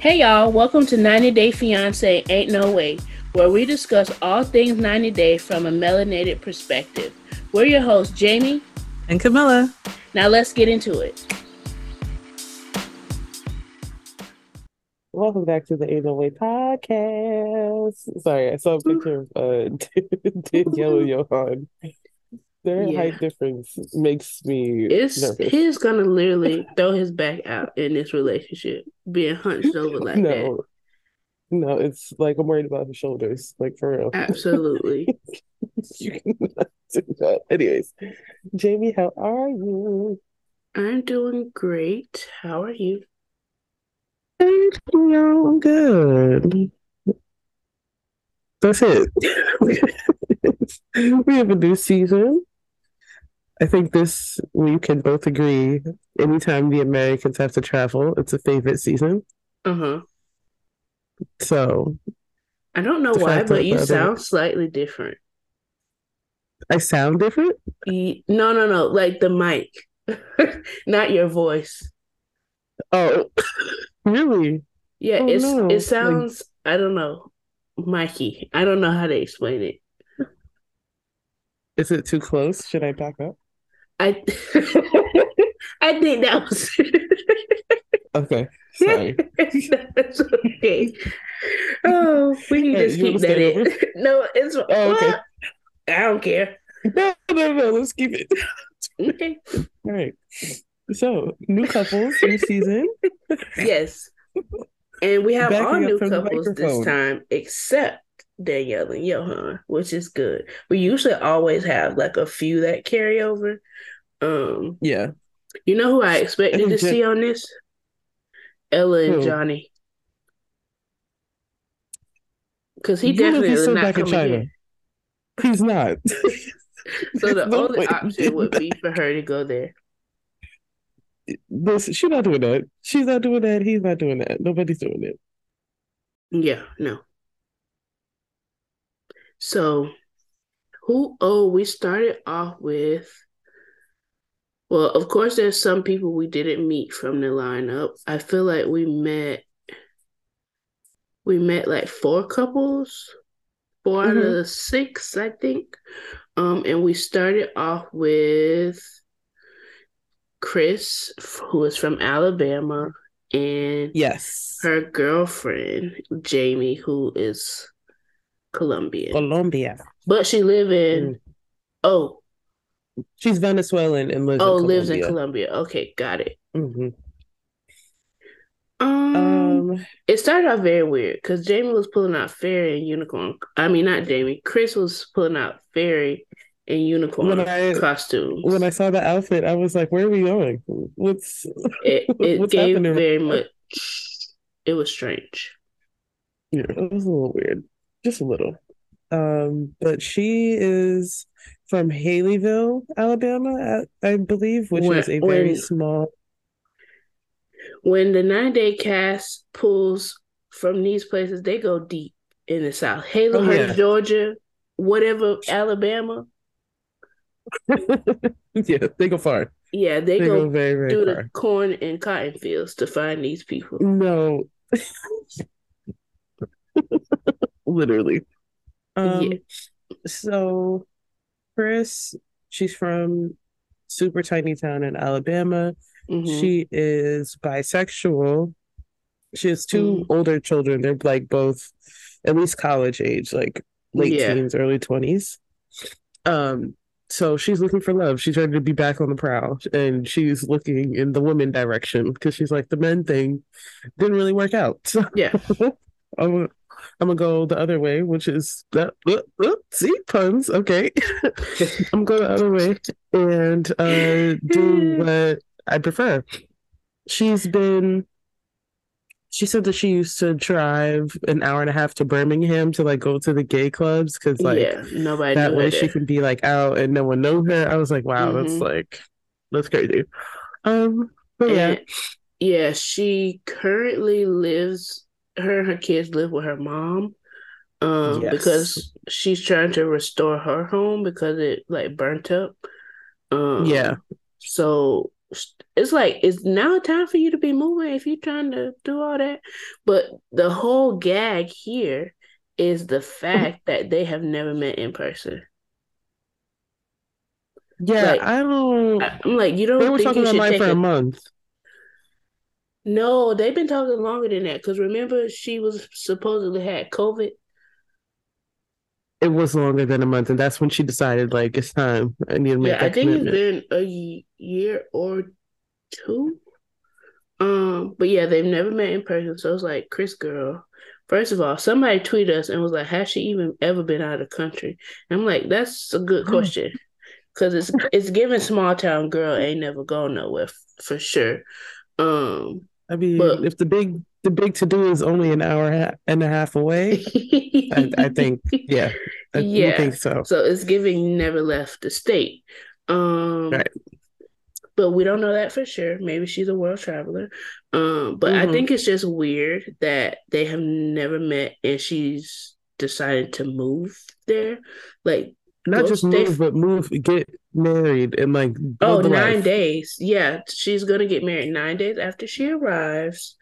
Hey y'all, welcome to 90 Day Fiance Ain't No Way, where we discuss all things 90 Day from a melanated perspective. We're your hosts, Jamie and Camilla. Now let's get into it. Welcome back to the Ain't No Way podcast. Sorry, I saw a picture of uh, Danielle and Yohan. Their yeah. height difference makes me. It's nervous. he's gonna literally throw his back out in this relationship, being hunched over like no. that. No, it's like I'm worried about his shoulders, like for real. Absolutely. you cannot do that. Anyways, Jamie, how are you? I'm doing great. How are you? I'm good. That's it. we have a new season. I think this we can both agree. Anytime the Americans have to travel, it's a favorite season. Uh huh. So, I don't know why, but you sound slightly different. I sound different. no, no, no. Like the mic, not your voice. Oh, really? Yeah, oh, it's no. it sounds. Like... I don't know, Mikey. I don't know how to explain it. Is it too close? Should I back up? I I think that was okay. Sorry. That's okay. Oh, we can just keep that in. No, it's oh, okay. I don't care. No, no, no. Let's keep it. Okay. All right. So, new couples, new season. yes. And we have Backing all new couples this time, except Danielle and Yohan, which is good. We usually always have like a few that carry over. Um, yeah. You know who I expected to see on this? Ella and who? Johnny. Because he you definitely is not coming in. He's not. so the no only option would be for her to go there. Listen, she's not doing that. She's not doing that. He's not doing that. Nobody's doing it. Yeah, no. So, who? Oh, we started off with well, of course, there's some people we didn't meet from the lineup. I feel like we met, we met like four couples, 4 mm-hmm. out of the six, I think. Um, and we started off with Kris, who is from Alabama, and yes, her girlfriend Jamie, who is Colombian. Colombia, but she live in. Mm. Oh, She's Venezuelan and lives. Oh, in lives in Colombia. Okay, got it. Mm-hmm. Um, um, it started off very weird because Jamie was pulling out fairy and unicorn. I mean, not Jamie. Kris was pulling out fairy and unicorn when I, costumes. When I saw the outfit, I was like, "Where are we going? What's it?" It what's gave very much. It was strange. Yeah, it was a little weird, just a little. Um, but she is from Haleyville, Alabama, I, I believe, which when, is a very when, small. When the nine day cast pulls from these places, they go deep in the South. Haleyville, oh. Georgia, whatever, Alabama. yeah, they go far. Yeah, they, they go, go, very, very through far. the corn and cotton fields to find these people. No. Literally. Um, yeah. So Kris. She's from super tiny town in Alabama. Mm-hmm. She is bisexual. She has 2 mm. older children. They're like both at least college age, like late yeah. teens, early twenties. Um, so she's looking for love. She's ready to be back on the prowl, and she's looking in the woman direction because she's like the men thing didn't really work out. So yeah, I'm I'm gonna go the other way, which is that. Uh, uh, see puns. Okay, I'm going the other way and uh, do what I prefer. She's been. She said that she used to drive an hour and a half to Birmingham to like go to the gay clubs because like yeah, nobody that way she can be like out and no one know her. I was like, wow, mm-hmm. that's like that's crazy. Um, but yeah, yeah, she currently lives her and her kids live with her mom um yes. because she's trying to restore her home because it like burnt up um yeah so it's like it's now time for you to be moving if you're trying to do all that. But the whole gag here is the fact that they have never met in person. Yeah, like, I don't. I'm like, you don't. They were talking about online for a month. No, they've been talking longer than that. Because remember, she was supposedly had COVID. It was longer than a month, and that's when she decided, like, it's time. I need to make. Yeah, I think commitment. it's been a year or two. Um, but yeah, they've never met in person, so it's like, Kris, girl. First of all, somebody tweeted us and was like, "Has she even ever been out of the country?" And I'm like, "That's a good question." because it's it's given small town girl ain't never gone nowhere for sure. Um, I mean, but, if the big the big to do is only an hour and a half away, I, I, think yeah, I yeah, think so. So it's giving never left the state. Um, right. But we don't know that for sure. Maybe she's a world traveler. Um, but mm-hmm. I think it's just weird that they have never met and she's decided to move there. Like not just move, but move, get married, and like oh, nine life. days. Yeah, she's gonna get married nine days after she arrives.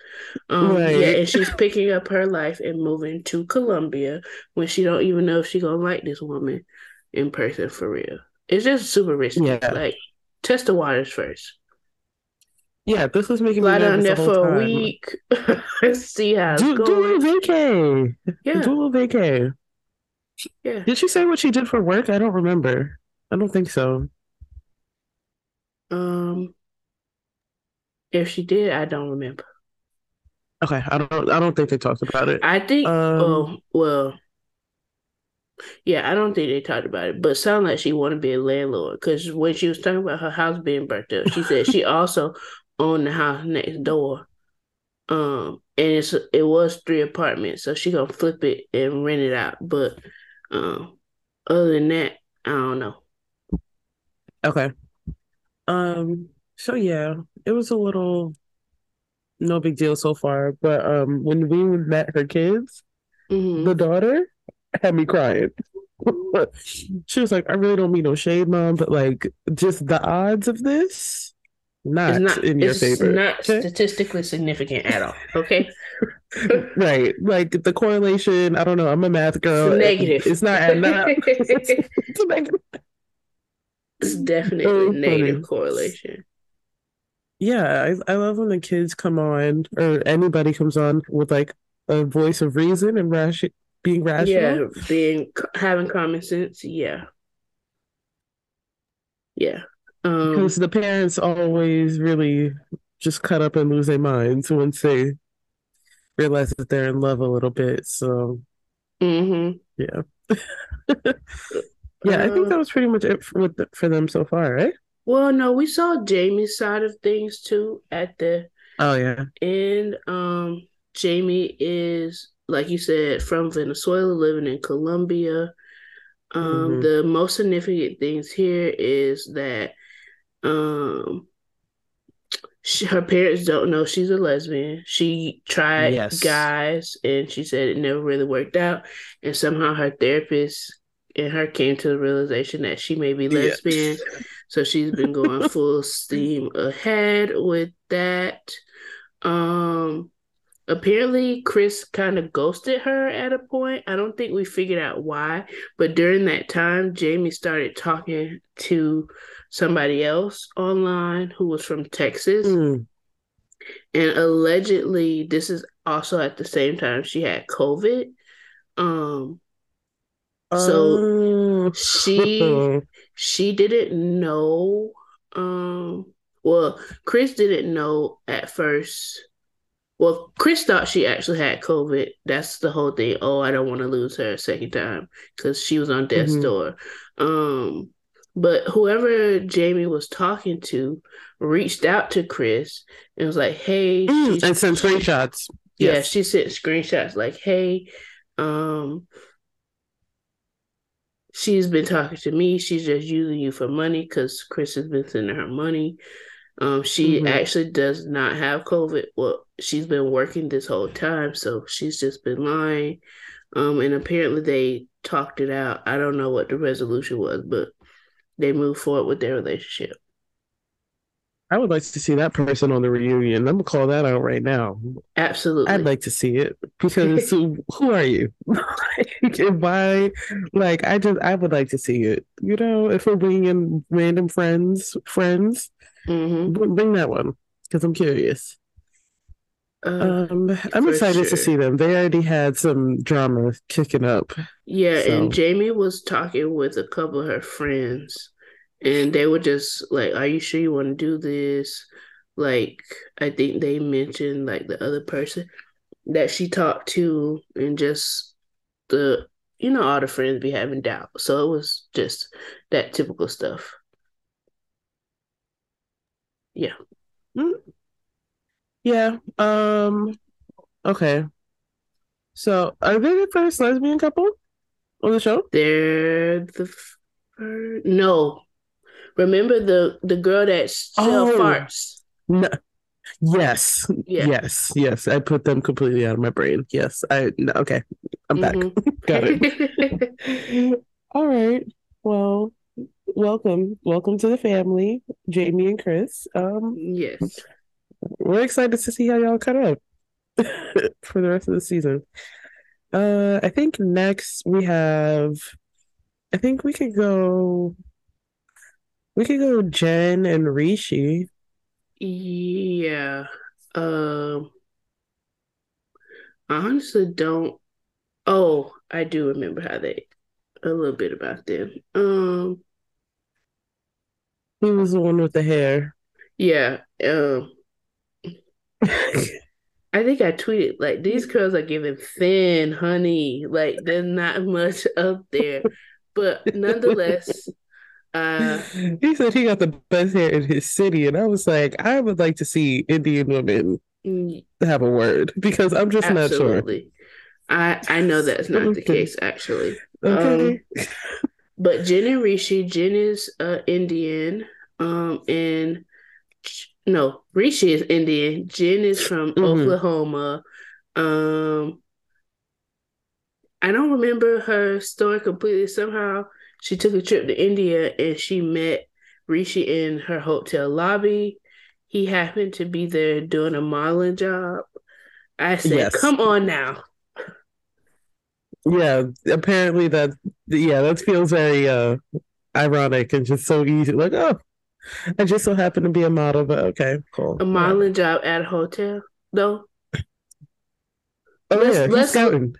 Um, right. Yeah, and she's picking up her life and moving to Colombia when she don't even know if she gonna like this woman in person for real. It's just super risky. Yeah. Like test the waters first. Yeah, this was making Fly me down there the for time. a week. See how it's do, going. Do a vacay. Yeah, do a vacay. Yeah. Did she say what she did for work? I don't remember. I don't think so. Um, if she did, I don't remember. Okay, I don't. I don't think they talked about it. I think. Um, oh well. Yeah, I don't think they talked about it, but it sounded like she wanted to be a landlord because when she was talking about her house being burnt up, she said she also owned the house next door. Um, and it's it was three apartments, so she gonna flip it and rent it out. But um, other than that, I don't know. Okay. Um. So yeah, it was a little no big deal so far. But um, when we met her kids, mm-hmm. the daughter had me crying. she was like, "I really don't mean no shade, mom, but like, just the odds of this." Not, not in your favor. Not okay? statistically significant at all. Okay. right. Like the correlation, I don't know. I'm a math girl. It's negative. It's not adding up. it's negative. It's definitely oh, negative funny. correlation. Yeah, I, I love when the kids come on or anybody comes on with like a voice of reason and ration being rational. Yeah, being having common sense. Yeah. Yeah. Um, because the parents always really just cut up and lose their minds once they realize that they're in love a little bit. So, mm-hmm. yeah, yeah. I think uh, that was pretty much it for, for them so far, right? Well, no, we saw Jamie's side of things too at the oh yeah and um Jamie is like you said from Venezuela, living in Colombia. Um, mm-hmm. the most significant things here is that um she, her parents don't know she's a lesbian. She tried yes. guys and she said it never really worked out. And somehow her therapist and her came to the realization that she may be lesbian. Yeah. So she's been going full steam ahead with that. Um apparently Kris kind of ghosted her at a point. I don't think we figured out why, but during that time Jamie started talking to somebody else online who was from Texas. Mm. And allegedly, this is also at the same time she had COVID. Um, so uh. she she didn't know. Um, well, Kris didn't know at first. Well, Kris thought she actually had COVID. That's the whole thing. Oh, I don't want to lose her a second time because she was on death's mm-hmm. door. Um, but whoever Jamie was talking to reached out to Kris and was like, "Hey," mm, and sent screenshots. Yeah, yes. she sent screenshots like, "Hey, um, she's been talking to me. She's just using you for money because Kris has been sending her money. Um, she mm-hmm. actually does not have COVID. Well, she's been working this whole time, so she's just been lying. Um, and apparently they talked it out. I don't know what the resolution was, but they move forward with their relationship. I would like to see that person on the reunion. I'm gonna call that out right now. Absolutely, I'd like to see it because who are you? why? Like, I just I would like to see it. You know, if we're bringing in random friends, friends, mm-hmm. bring that one because I'm curious. Uh, um, I'm excited sure. to see them. They already had some drama kicking up. Yeah, so. and Jamie was talking with a couple of her friends, and they were just like, "Are you sure you want to do this?" Like, I think they mentioned like the other person that she talked to, and just the you know all the friends be having doubt. So it was just that typical stuff. Yeah. Mm-hmm. Yeah. Um. Okay. So, are they the first lesbian couple on the show? They're the first. No. Remember the the girl that still oh, farts. No. Yes. Yeah. Yes. Yes. I put them completely out of my brain. Yes. I. No, okay. I'm mm-hmm. back. Got it. All right. Well, welcome. Welcome to the family, Jamie and Kris. Um. Yes we're excited to see how y'all cut up for the rest of the season. Uh, I think next we have. I think we could go. We could go Jen and Rishi. Yeah. Um. I honestly don't. Oh, I do remember how they. A little bit about them. Um. He was the one with the hair. Yeah. Um. I think I tweeted like these curls are giving thin honey. Like there's not much up there, but nonetheless, uh, he said he got the best hair in his city, and I was like, I would like to see Indian women mm. have a word because I'm just absolutely. not sure. I I know that's not the case actually. Okay. Um, but Jen and Rishi, Jen is uh, Indian, um, and no, Rishi is Indian. Jen is from mm-hmm. Oklahoma. Um, I don't remember her story completely. Somehow she took a trip to India and she met Rishi in her hotel lobby. He happened to be there doing a modeling job. I said, yes. "Come on now." Yeah, apparently that yeah, that feels very uh ironic and just so easy. Like, oh, I just so happen to be a model, but okay, cool. A modeling yeah. job at a hotel, though. Oh let's, yeah, he's let's, scouting.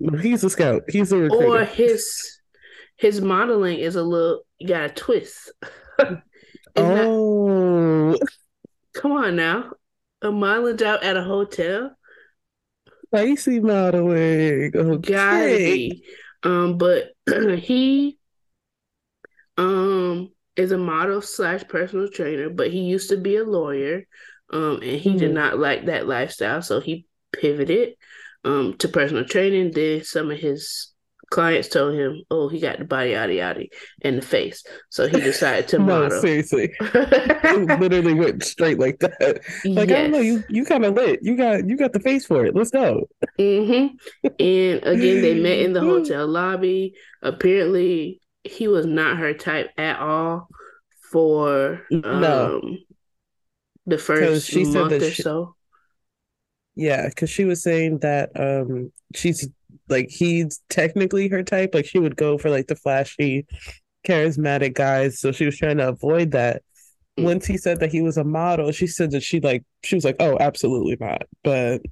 he's a scout. He's a recruiter. Or his his modeling is a little you got a twist. oh, not, come on now, a modeling job at a hotel. Spicy modeling. Okay. Um, but he um is a model slash personal trainer, but he used to be a lawyer, um, and he mm-hmm. did not like that lifestyle, so he pivoted um, to personal training. Then some of his clients told him, "Oh, he got the body yada yada in the face," so he decided to no, model. Seriously, it literally went straight like that. Like yes. I don't know, you you kind of lit. You got you got the face for it. Let's go. Mm-hmm. And again, they met in the hotel lobby. Apparently, he was not her type at all for um, no. the first she month or she, so. Yeah, because she was saying that um she's like he's technically her type. Like she would go for like the flashy, charismatic guys. So she was trying to avoid that. Mm. Once he said that he was a model, she said that she like she was like, oh, absolutely not. But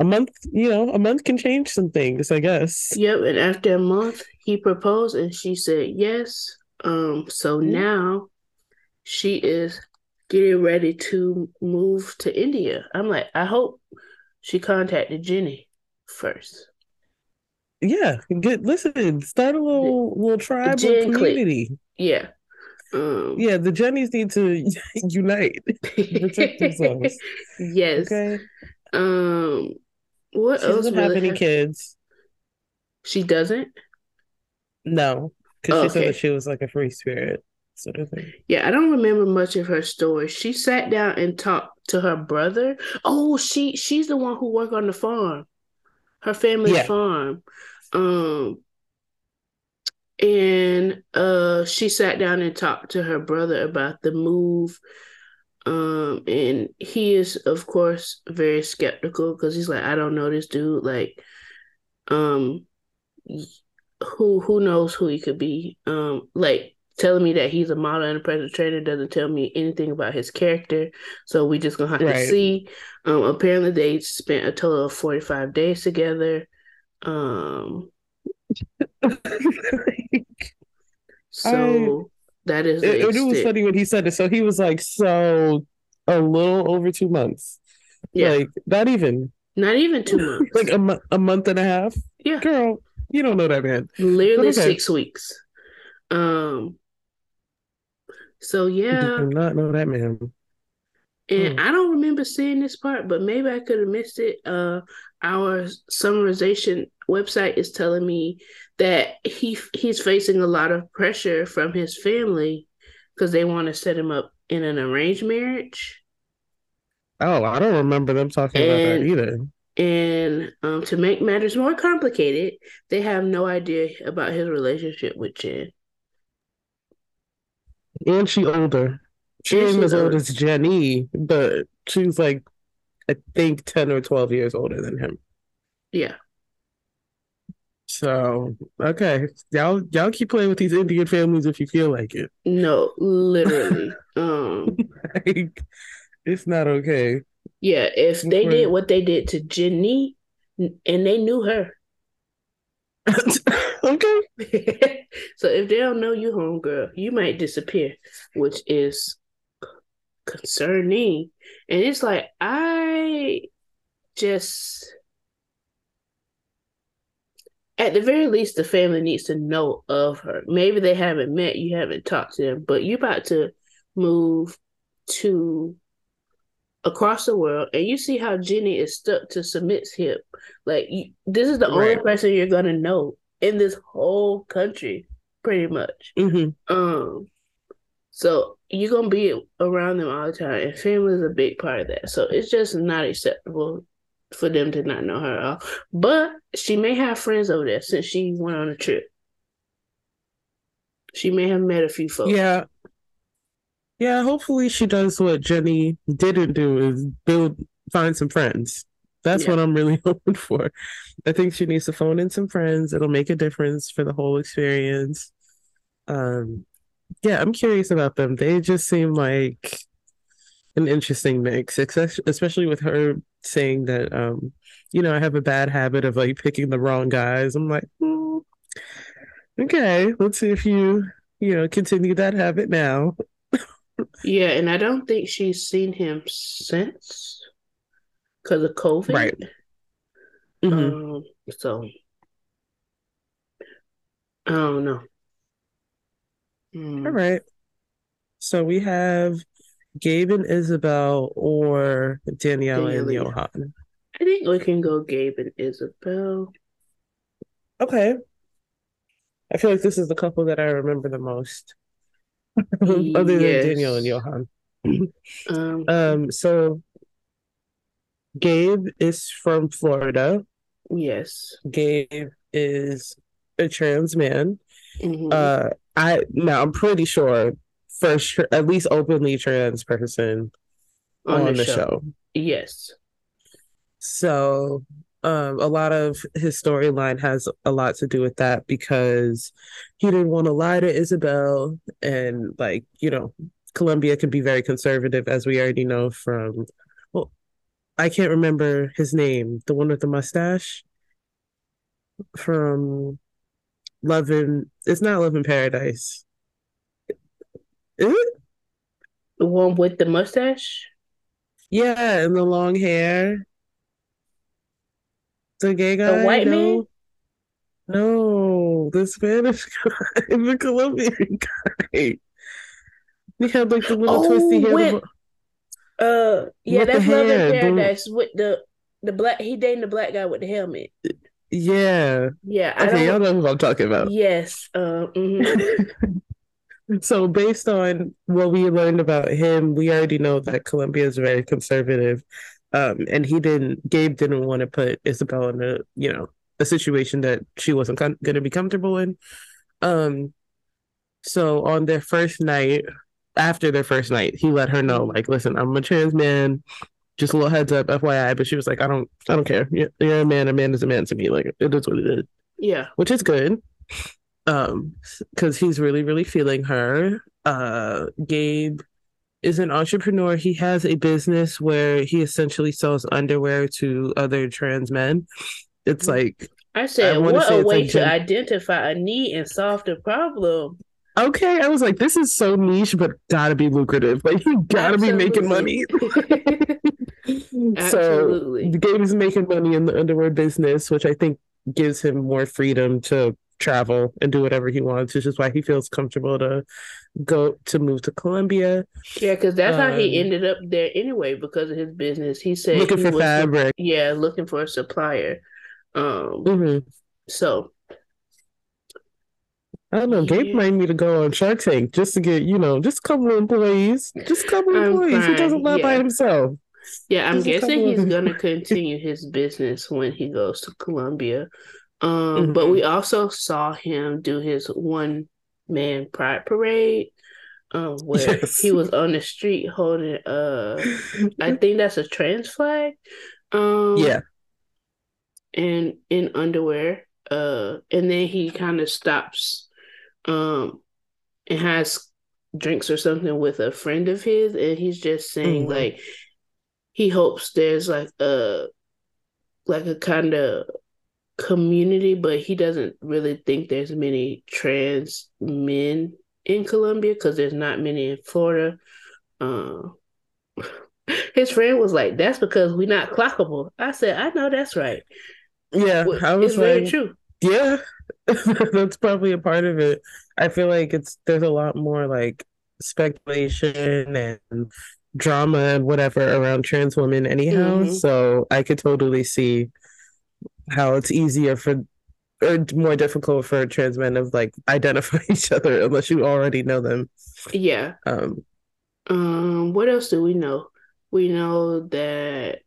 a month, you know, a month can change some things, I guess. Yep. And after a month, he proposed and she said yes. Um, so mm-hmm. now she is getting ready to move to India. I'm like, I hope she contacted Jenny first. Yeah, get listen, start a little little tribe community. Click. Yeah. Um, yeah, the Jennies need to unite, protect themselves. Yes. Okay. Um, what she else? Doesn't have any kids. She doesn't. No, because she said that she was like a free spirit sort of thing. Yeah, I don't remember much of her story. She sat down and talked to her brother. Oh, she she's the one who worked on the farm, her family yeah. farm. Um, and uh she sat down and talked to her brother about the move um and he is of course very skeptical because he's like i don't know this dude like um who who knows who he could be um like telling me that he's a model and a personal trainer doesn't tell me anything about his character so we just gonna have right. to see um apparently they spent a total of 45 days together um so I, that is it, it was funny when he said it. So he was like, so a little over two months. Yeah. Like not even. Not even two months. like a month and a half. Yeah. Girl, you don't know that man. Literally okay. six weeks. Um so yeah. I do not know that man. And hmm. I don't remember seeing this part, but maybe I could have missed it. Uh our summarization website is telling me that he he's facing a lot of pressure from his family because they want to set him up in an arranged marriage. Oh, I don't remember them talking and, about that either. And um, to make matters more complicated, they have no idea about his relationship with Jen. And she older. She ain't as old as Jenny, but she's like, I think ten or twelve years older than him. Yeah. So okay, y'all y'all keep playing with these Indian families if you feel like it. No, literally. um, like, it's not okay. Yeah, if they did what they did to Jenny, and they knew her. okay. so if they don't know you, homegirl, you might disappear, which is concerning. And it's like I just at the very least, the family needs to know of her. Maybe they haven't met, you haven't talked to them, but you're about to move to across the world, and you see how Jenny is stuck to Sumit's hip. Like you, this is the right. only person you're gonna know in this whole country, pretty much. Mm-hmm. Um, so you're gonna be around them all the time, and family is a big part of that. So it's just not acceptable for them to not know her at all. But she may have friends over there since she went on a trip. She may have met a few folks. Yeah. Yeah, hopefully she does what Jenny didn't do is build find some friends. That's yeah. what I'm really hoping for. I think she needs to phone in some friends. It'll make a difference for the whole experience. Um yeah, I'm curious about them. They just seem like an interesting mix, especially with her saying that um you know i have a bad habit of like picking the wrong guys i'm like mm, okay let's see if you you know continue that habit now yeah and i don't think she's seen him since because of covid right mm-hmm. um so i don't know mm. all right so we have Gabe and Isabel or Danielle, and Yohan? I think we can go Gabe and Isabel. Okay. I feel like this is the couple that I remember the most. Other yes. than Daniel and Yohan. um, um so Gabe is from Florida. Yes. Gabe is a trans man. Mm-hmm. Uh I now I'm pretty sure first at least openly trans person on, on the, show. show. Yes. So um, a lot of his storyline has a lot to do with that because he didn't want to lie to Isabel and like, you know, Colombia can be very conservative as we already know from well I can't remember his name, the one with the mustache from Love in it's not Love in Paradise. Is it? The one with the mustache? Yeah, and the long hair. The gay guy. The white no? man? No, the Spanish guy, the Colombian guy. He had like the little oh, twisty hair. With, uh, yeah, that's Love in Paradise the... with the the black. He dating the black guy with the helmet. Yeah. Yeah. Okay, y'all know who I'm talking about. Yes. Uh, mm-hmm. So, based on what we learned about him, we already know that Colombia is very conservative. Um, and he didn't, Gabe didn't want to put Isabel in a, you know, a situation that she wasn't con- going to be comfortable in. Um, so on their first night, after their first night, he let her know, like, listen, I'm a trans man. Just a little heads up, FYI. But she was like, I don't, I don't care. You're, you're a man. A man is a man to me. Like, it is what it is. Yeah, which is good. Um, because he's really, really feeling her. Uh, Gabe is an entrepreneur. He has a business where he essentially sells underwear to other trans men. It's mm. like I said, I what a way to identify a need and solve the problem. Okay, I was like, this is so niche, but gotta be lucrative. Like, you gotta Absolutely. be making money. so, Gabe is making money in the underwear business, which I think gives him more freedom to travel and do whatever he wants, which is why he feels comfortable to go to move to Colombia. Yeah, because that's um, how he um, ended up there anyway because of his business. He said looking he for fabric. Yeah, looking for a supplier. Um, mm-hmm. so I don't know. Yeah. Gabe might need to go on Shark Tank just to get, you know, just a couple of employees. Just a couple of employees. He doesn't live yeah. by himself. Yeah, I'm just guessing he's going to continue his business when he goes to Colombia. Um, mm-hmm. But we also saw him do his one man pride parade. Um, where yes. he was on the street holding uh I think that's a trans flag. Um yeah. And in underwear. Uh and then he kind of stops um and has drinks or something with a friend of his and he's just saying mm-hmm. like he hopes there's like a like a kind of community, but he doesn't really think there's many trans men in Colombia because there's not many in Florida. Uh, his friend was like, "That's because we're not clockable." I said, "I know that's right." Yeah, I was it's like, very true. Yeah, that's probably a part of it. I feel like it's there's a lot more like speculation and drama and whatever around trans women anyhow. Mm-hmm. So I could totally see how it's easier for or more difficult for trans men of like identify each other unless you already know them. Yeah. Um um what else do we know? We know that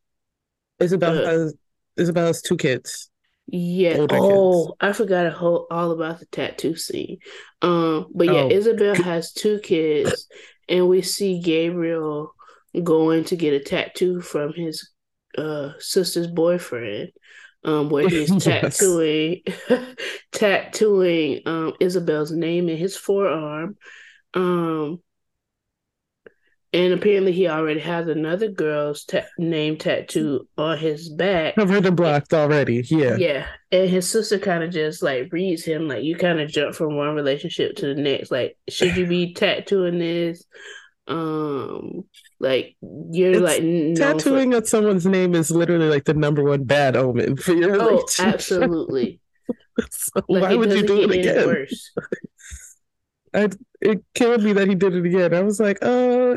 Isabel uh, has Isabel has two kids. Yeah. Oh, kids. I forgot whole, all about the tattoo scene. Um, but yeah, oh. Isabel has two kids, and we see Gabriel going to get a tattoo from his uh sister's boyfriend um, where he's tattooing tattooing um, Isabel's name in his forearm. Um, and apparently, he already has another girl's ta- name tattoo on his back. I've heard it blocked already. Yeah, yeah. And his sister kind of just like reads him like you kind of jump from one relationship to the next. Like, should you be tattooing this? Um like you're it's, like tattooing for... at someone's name is literally like the number one bad omen for your oh absolutely. So like, why would you do it again? worse. I, it killed me that he did it again. I was like uh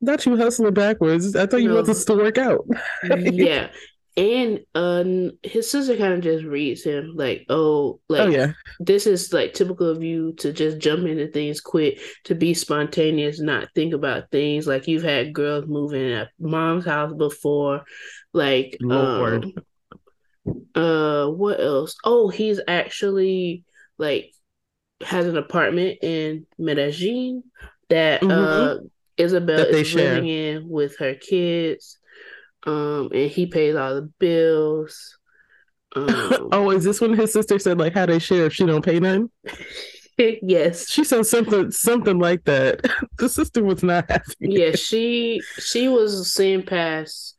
not you hustling backwards. I thought you no. wanted this to work out. Yeah and uh, his sister kind of just reads him like, "Oh, like oh, yeah. this is like typical of you to just jump into things quick, to be spontaneous, not think about things. Like you've had girls moving at mom's house before, like Lord. Um, uh, what else? Oh, he's actually like has an apartment in Medellin that mm-hmm. uh Isabel that is living in with her kids um, and he pays all the bills. Um, oh, is this when his sister said like how they share if she don't pay none? yes, she said something something like that. the sister was not happy. Yeah, she she was seeing past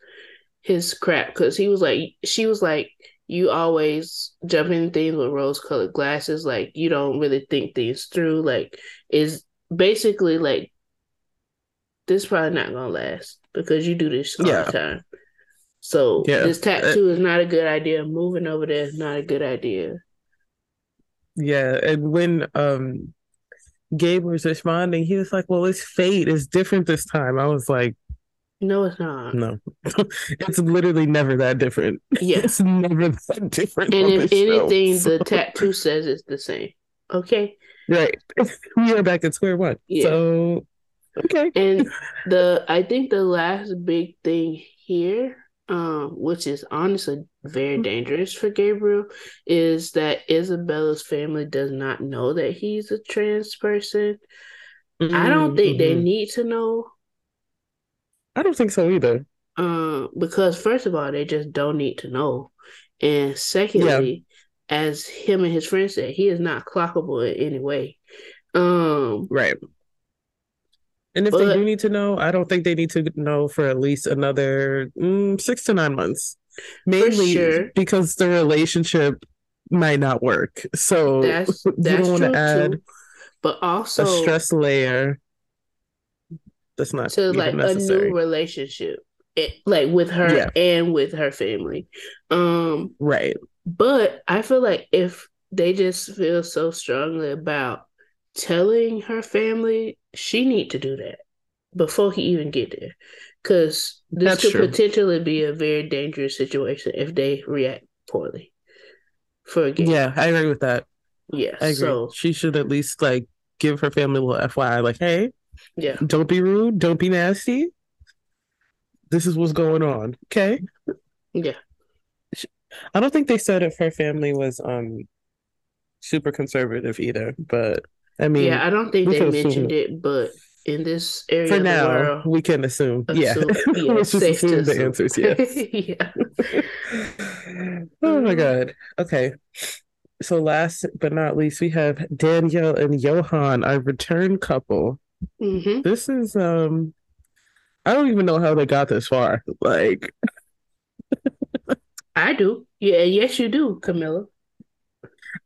his crap because he was like she was like you always jump in things with rose colored glasses like you don't really think things through like is basically like this probably not gonna last because you do this all yeah. the time. So yeah. this tattoo is not a good idea. Moving over there is not a good idea. Yeah, and when um Gabe was responding, he was like, "Well, it's fate. It's different this time." I was like, "No, it's not. No, it's literally never that different. Yeah, it's never that different." And if anything, show, so. the tattoo says it's the same. Okay, right. We are back at square one. Yeah. So Okay. And the I think the last big thing here um, which is honestly very mm-hmm. dangerous for Gabriel, is that Isabella's family does not know that he's a trans person. Mm-hmm. I don't think they mm-hmm. need to know. I don't think so either. Um, because first of all, they just don't need to know, and secondly, yeah. as him and his friend said, he is not clockable in any way. Um, right. And if but, they do need to know, I don't think they need to know for at least another mm, six to nine months. Mainly sure. because the relationship might not work. So that's, that's you don't want to add too. but also a stress layer that's not to like necessary. a new relationship. It, like with her yeah. and with her family. Um right. But I feel like if they just feel so strongly about telling her family she need to do that before he even get there because this That's could true. potentially be a very dangerous situation if they react poorly for a game. Yeah, I agree with that. Yeah, I agree. So she should at least like give her family a little FYI, like, hey, yeah, don't be rude, don't be nasty. This is what's going on. Okay. Yeah. I don't think they said if her family was um super conservative either, but I mean, yeah, I don't think they mentioned it, but in this area for now, world, we can assume. Assume, yeah, yeah let's just assume the answers. Yes. yeah. oh my god. Okay. So last but not least, we have Danielle and Yohan, a return couple. Mm-hmm. This is um, I don't even know how they got this far. Like, I do. Yeah, yes, you do, Camilla.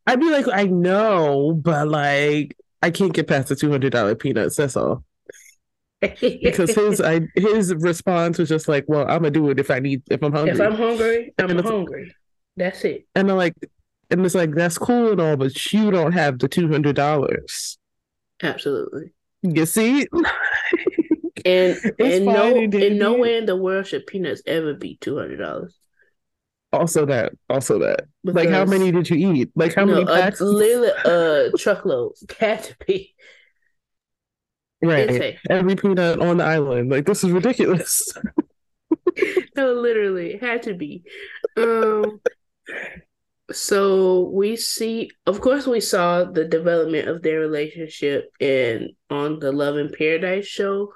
I'd be like, I know, but like, I can't get past the two hundred dollar peanuts. That's all. because his I, his response was just like, "Well, I'm gonna do it if I need if I'm hungry. If I'm hungry, I'm hungry. That's it." And I'm like, and it's like that's cool and all, but you don't have the two hundred dollars. Absolutely. You see. and and no, in no way in the world should peanuts ever be two hundred dollars. Also that, also that. Because, like, how many did you eat? Like, how no, many packs? A, literally, uh truckload had to be. Right, every peanut on the island. Like, this is ridiculous. no, literally, had to be. Um. So we see, of course, we saw the development of their relationship in on the Love in Paradise show.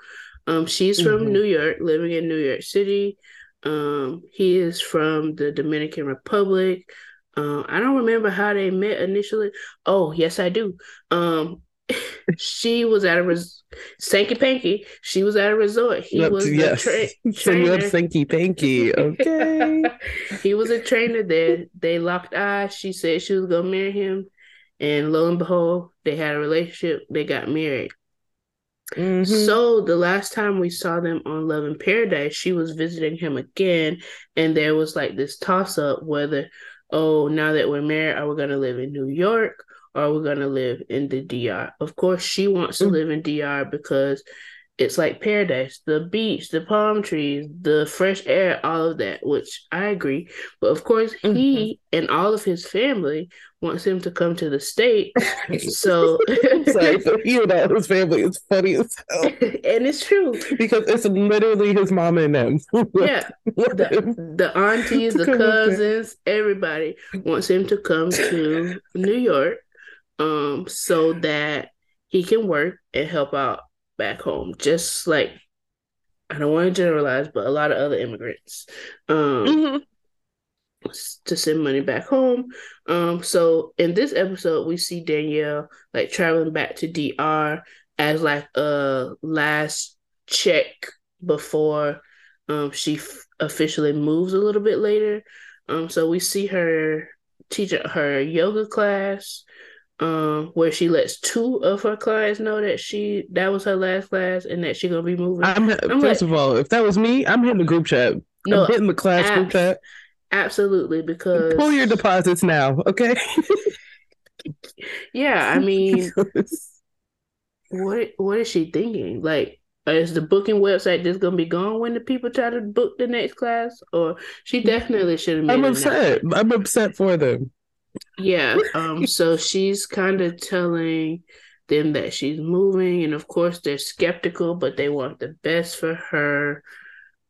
Um, she's from mm-hmm. New York, living in New York City. Um, he is from the Dominican Republic. Uh, I don't remember how they met initially. Oh, yes, I do. Um, she was at a res- Sanky Panky. She was at a resort. He was yes. a tra- so you have Sanky Panky. Okay. he was a trainer there. They locked eyes. She said she was gonna marry him, and lo and behold, they had a relationship. They got married. Mm-hmm. So the last time we saw them on Love in Paradise, she was visiting him again, and there was like this toss up whether, oh, now that we're married, are we gonna live in New York or are we gonna live in the DR? Of course, she wants to mm-hmm. live in DR because it's like paradise. The beach the palm trees the fresh air all of that which i agree. But of course he mm-hmm. and all of his family wants him to come to the state. So sorry so he and all his family is funny as hell. And it's true. Because it's literally his mom and them. Yeah. the, the aunties the cousins everybody wants him to come to new york um so that he can work and help out back home, just like I don't want to generalize, but a lot of other immigrants um, mm-hmm. to send money back home. Um, so in this episode, we see Danielle like traveling back to DR as like a last check before um, she f- officially moves a little bit later. Um, so we see her teach her yoga class um, where she lets two of her clients know that she that was her last class and that she gonna be moving. I'm, I'm first like, of all, if that was me, I'm hitting the group chat. No, I'm hitting the class group chat. Absolutely, because pull your deposits now, okay? yeah, I mean, what what is she thinking? Like, is the booking website just gonna be gone when the people try to book the next class? Or she definitely should have. I'm upset. I'm upset for them. Yeah. Um. so she's kind of telling them that she's moving, and of course they're skeptical, but they want the best for her.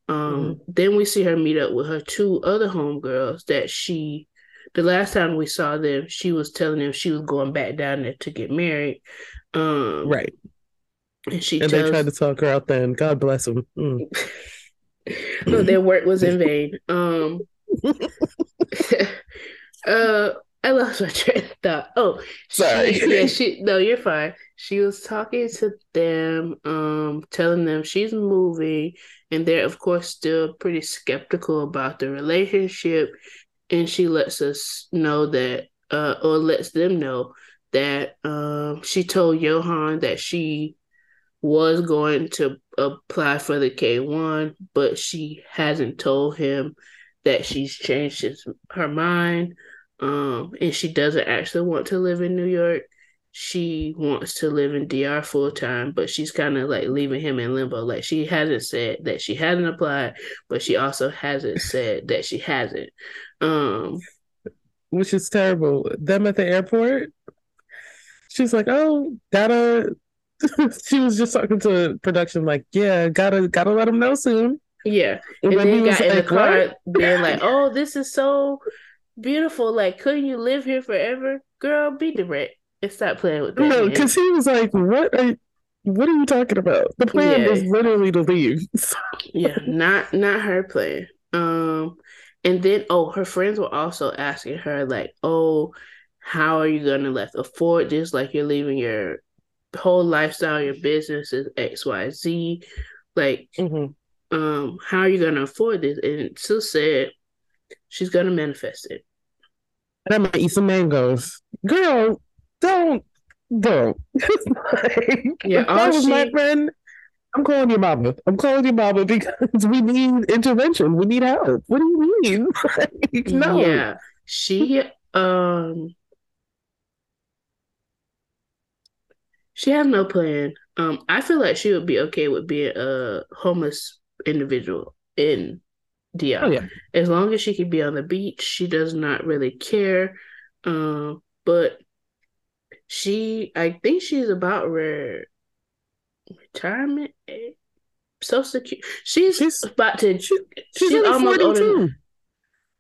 Um, mm-hmm. Then we see her meet up with her two other homegirls that she, the last time we saw them, she was telling them she was going back down there to get married. Um, right. And she and tells, they tried to talk her out then. God bless them. Mm. no, their work was in vain. Um, uh, I lost my train of thought. Oh, sorry. She, yeah, she. No, you're fine. She was talking to them, um, telling them she's moving, and they're of course still pretty skeptical about the relationship. And she lets us know that, uh, or lets them know that, um, she told Yohan that she was going to apply for the K one, but she hasn't told him that she's changed his, her mind um, and she doesn't actually want to live in New York. She wants to live in DR full time, but she's kind of like leaving him in limbo. Like she hasn't said that she hasn't applied, but she also hasn't said that she hasn't. Um, which is terrible. Them at the airport. She's like, "Oh, gotta." she was just talking to production, like, "Yeah, gotta gotta let him know soon." Yeah, and, and then he got in the car, being like, "Oh, this is so beautiful. Like, couldn't you live here forever? Girl, be direct and stop playing with that. No, because he was like, What are you, what are you talking about? The plan yeah. is literally to leave. yeah, not not her plan. Um and then oh her friends were also asking her, like, oh, how are you gonna like afford this? Like you're leaving your whole lifestyle, your business is XYZ. Like mm-hmm. um, how are you gonna afford this? And Sue said she's gonna manifest it and I'm gonna eat some mangoes. Girl, don't, don't. like, yeah, that was she... my friend. I'm calling your mama. I'm calling your mama because we need intervention. We need help. What do you mean? like, no. Yeah, she um she has no plan. Um, I feel like she would be okay with being a homeless individual in Dia. Oh, yeah. As long as she can be on the beach, she does not really care. Um, but she, I think she's about re- retirement. social security. She's, she's about to. She, she's, she's almost 42.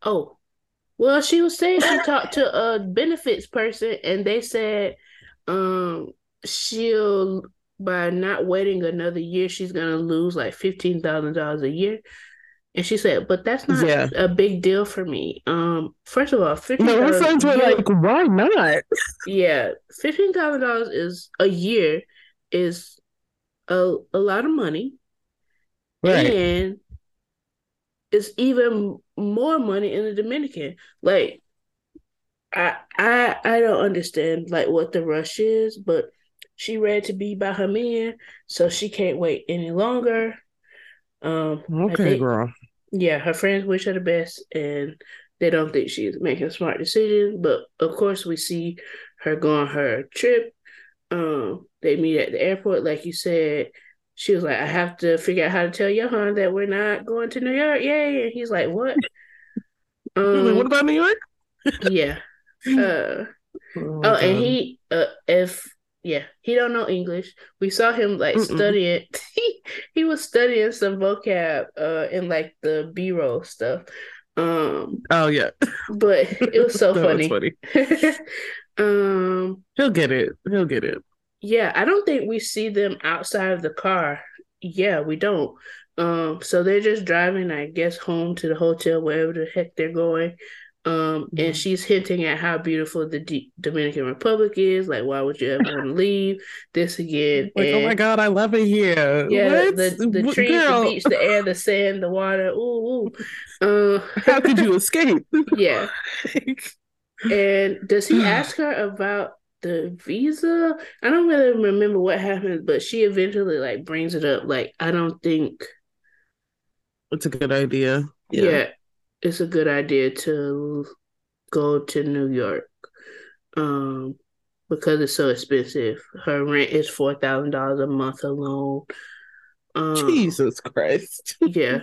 Oh, well, she was saying she talked to a benefits person, and they said, um, she'll by not waiting another year, she's gonna lose like fifteen thousand dollars a year. And she said, but that's not yeah. a big deal for me. Um, first of all, fifteen. No, her friends were like, why not? yeah, fifteen thousand dollars is a year is a a lot of money, right. and it's even more money in the Dominican. Like, I I I don't understand like what the rush is, but she ready to be by her man, so she can't wait any longer. Um, okay, think, girl yeah, her friends wish her the best and they don't think she's making smart decisions. But of course, we see her go on her trip. Um, they meet at the airport, like you said. She was like, I have to figure out how to tell Yohan that we're not going to New York. Yay. And he's like, What? um, what about New York? yeah. Uh, oh, oh and he, uh, if yeah, he don't know English. We saw him like Mm-mm. studying. he he was studying some vocab uh in like the B roll stuff. Um. Oh yeah. But it was so funny. funny. um. He'll get it. He'll get it. Yeah, I don't think we see them outside of the car. Yeah, we don't. Um. So they're just driving, I guess, home to the hotel, wherever the heck they're going. Um, mm-hmm. and she's hinting at how beautiful the D- Dominican Republic is. Like, why would you ever want to leave this again? Like, and, oh my god, I love it here. Yeah, what? the the trees, Girl. the beach, the air, the sand, the water. Ooh, ooh. Uh, how could you escape? yeah. and does he ask her about the visa? I don't really remember what happened, but she eventually like brings it up. Like, I don't think it's a good idea. Yeah. yeah it's a good idea to go to New York um, because it's so expensive. Her rent is four thousand dollars a month alone. Um, Jesus Christ! Yeah.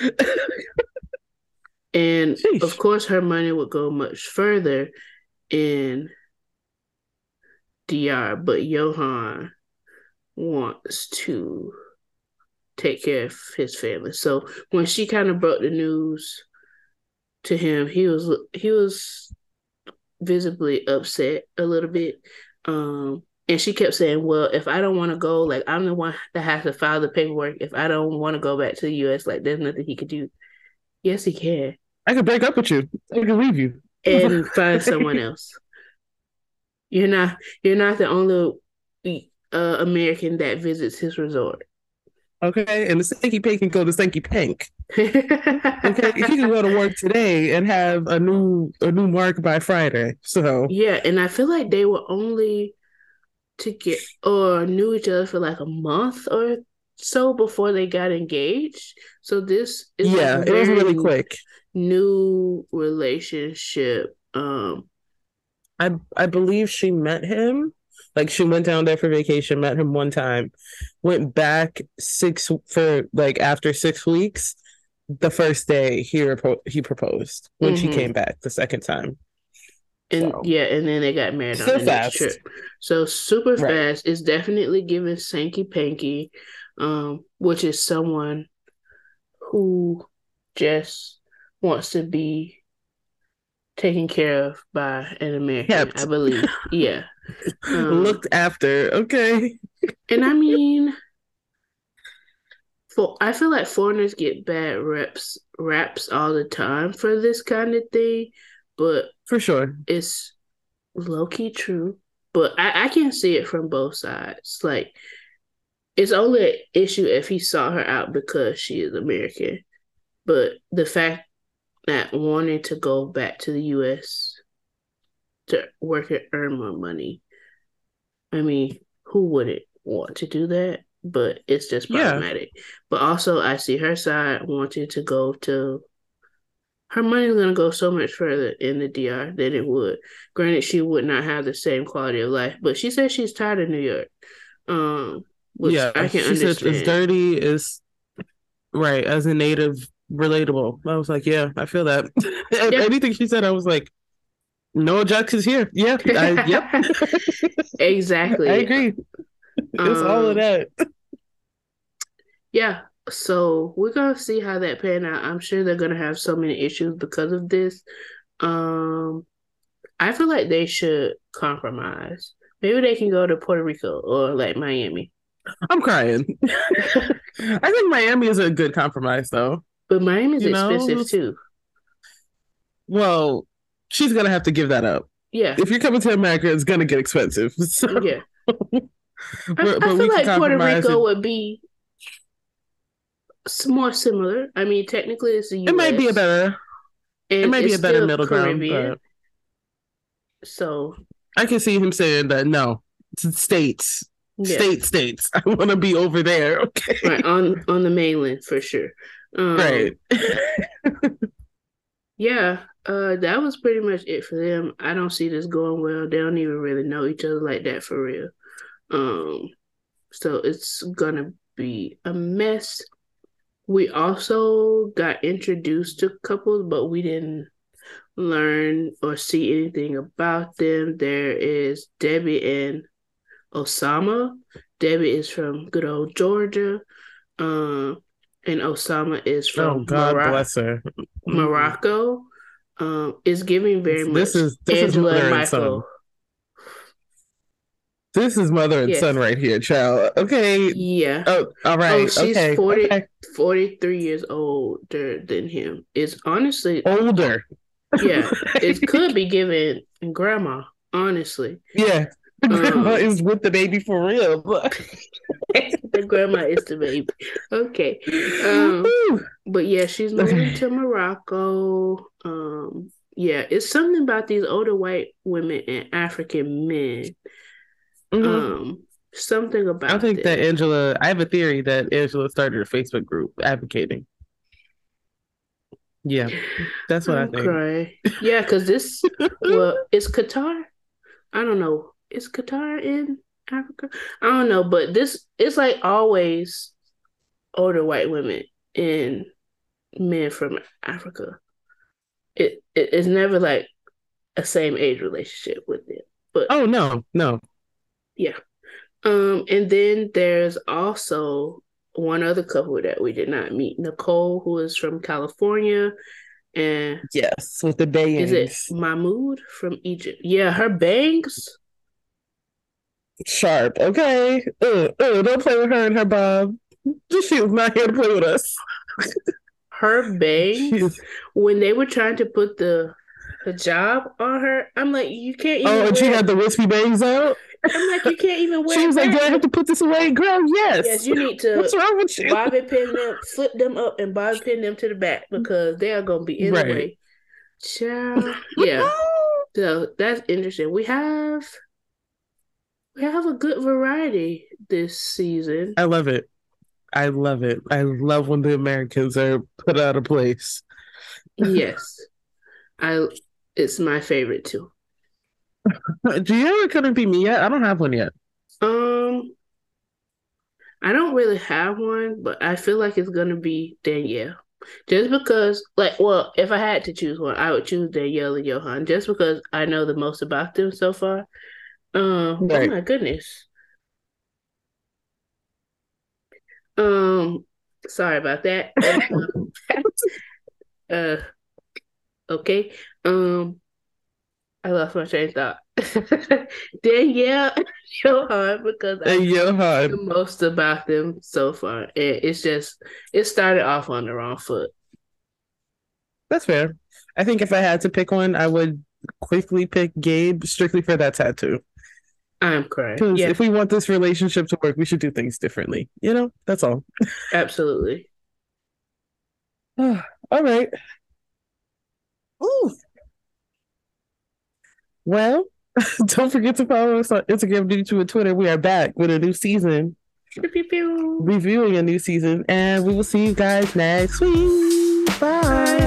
and of course, her money would go much further in DR, but Yohan wants to take care of his family. So when she kind of brought the news to him, he was he was visibly upset a little bit. Um, and she kept saying, "Well, if I don't want to go, like I'm the one that has to file the paperwork. If I don't want to go back to the U.S., like there's nothing he could do." Yes, he can. I could break up with you. I could leave you and find someone else. You're not. You're not the only uh, American that visits his resort. Okay, and the Stinky Pink can go to Stinky Pink. okay, he can go to work today and have a new a new mark by Friday. So yeah, and I feel like they were only to get or knew each other for like a month or so before they got engaged. So this is yeah, it was really quick new relationship. Um, I I believe she met him like she went down there for vacation, met him one time, went back six for like after six weeks. The first day he repo- he proposed when mm-hmm. she came back the second time. And so. yeah, and then they got married on the fast. next trip. So super right. fast is definitely giving Sanky Panky, um, which is someone who just wants to be taken care of by an American, Kept. I believe. Yeah. Um, Looked after. Okay. and I mean, for I feel like foreigners get bad reps raps all the time for this kind of thing, but for sure, it's low key true. But I, I can see it from both sides. Like, it's only an issue if he saw her out because she is American. But the fact that wanting to go back to the U.S. to work and earn more money. I mean, who wouldn't want to do that? But it's just problematic. Yeah. But also, I see her side wanting to go to. Her money's gonna go so much further in the DR than it would. Granted, she would not have the same quality of life, but she says she's tired of New York. Um, yeah, I can understand. Said it's dirty. Is right as a native relatable. I was like, yeah, I feel that. Yeah. Anything she said, I was like, Noah Jax is here. Yeah, I, yep, exactly. I agree. It's um, all of um, that. Yeah, so we're gonna see how that pan out. I'm sure they're gonna have so many issues because of this. Um, I feel like they should compromise. Maybe they can go to Puerto Rico or like Miami. I'm crying. I think Miami is a good compromise, though. But Miami's you expensive know? too. Well, she's gonna have to give that up. Yeah. If you're coming to America, it's gonna get expensive. So. Yeah. but, I, I feel like Puerto Rico would be more similar. I mean, technically, it's a US, It might be a better. It might be a better middle Caribbean. ground. But so I can see him saying that no, states, yeah. state, states. I want to be over there. Okay, right on on the mainland for sure. Um, right. yeah, uh, that was pretty much it for them. I don't see this going well. They don't even really know each other like that for real. Um, so it's gonna be a mess. We also got introduced to couples, but we didn't learn or see anything about them. There is Debbie and Osama. Debbie is from good old Georgia. Um, and Osama is from oh, God Morocco, bless her. Morocco. Um, is giving very much this is, this Angela is and Michael. This is mother and yes. son right here, child. Okay. Yeah. Oh, all right. Oh, she's okay. 40, okay. 43 years older than him. It's honestly older. Yeah. it could be given grandma, honestly. Yeah. Grandma um, is with the baby for real. the grandma is the baby. Okay. Um, but yeah, she's moving to Morocco. Um, yeah, it's something about these older white women and African men. Mm-hmm. Um, something about. I think that Angela. I have a theory that Angela started a Facebook group advocating. Yeah, that's what I'm i think. Crying. Yeah, because this well, it's Qatar. I don't know. Is Qatar in Africa? I don't know, but this it's like always older white women and men from Africa. It, it it's never like a same age relationship with them. But oh no, no. Yeah. Um, and then there's also one other couple that we did not meet. Nicole, who is from California, and yes, with the bangs. Is it Mahmoud from Egypt? Yeah, her bangs. Sharp. Okay. Uh, uh, don't play with her and her bob. She was not here to play with us. her bangs when they were trying to put the hijab on her. I'm like, you can't. Even oh, and she had the wispy bangs out. I'm like, you can't even wear. She was like, "Do I have to put this away, girl?" Yes. Yes, you need to. What's wrong with you? Bobby pin them, flip them up, and bobby pin them to the back because they are gonna be in right. the way. Child, yeah. so that's interesting. We have we have a good variety this season. I love it. I love it. I love when the Americans are put out of place. yes. I it's my favorite too. Do you have a couldn't be me yet? I don't have one yet. Um I don't really have one, but I feel like it's gonna be Danielle. Just because like well, if I had to choose one, I would choose Danielle and Yohan just because I know the most about them so far. Um oh right. oh my goodness. Um sorry about that. uh Okay. Um, I lost my train of thought. Danielle Yohan because I know the most about them so far. And it's just it started off on the wrong foot. That's fair. I think if I had to pick one, I would quickly pick Gabe strictly for that tattoo. Um, I'm correct. Yeah. if we want this relationship to work, we should do things differently. You know, that's all. Absolutely. all right. Ooh. Well, don't forget to follow us on Instagram, YouTube, and Twitter. We are back with a new season. Reviewing a new season. And we will see you guys next week. Bye. Bye.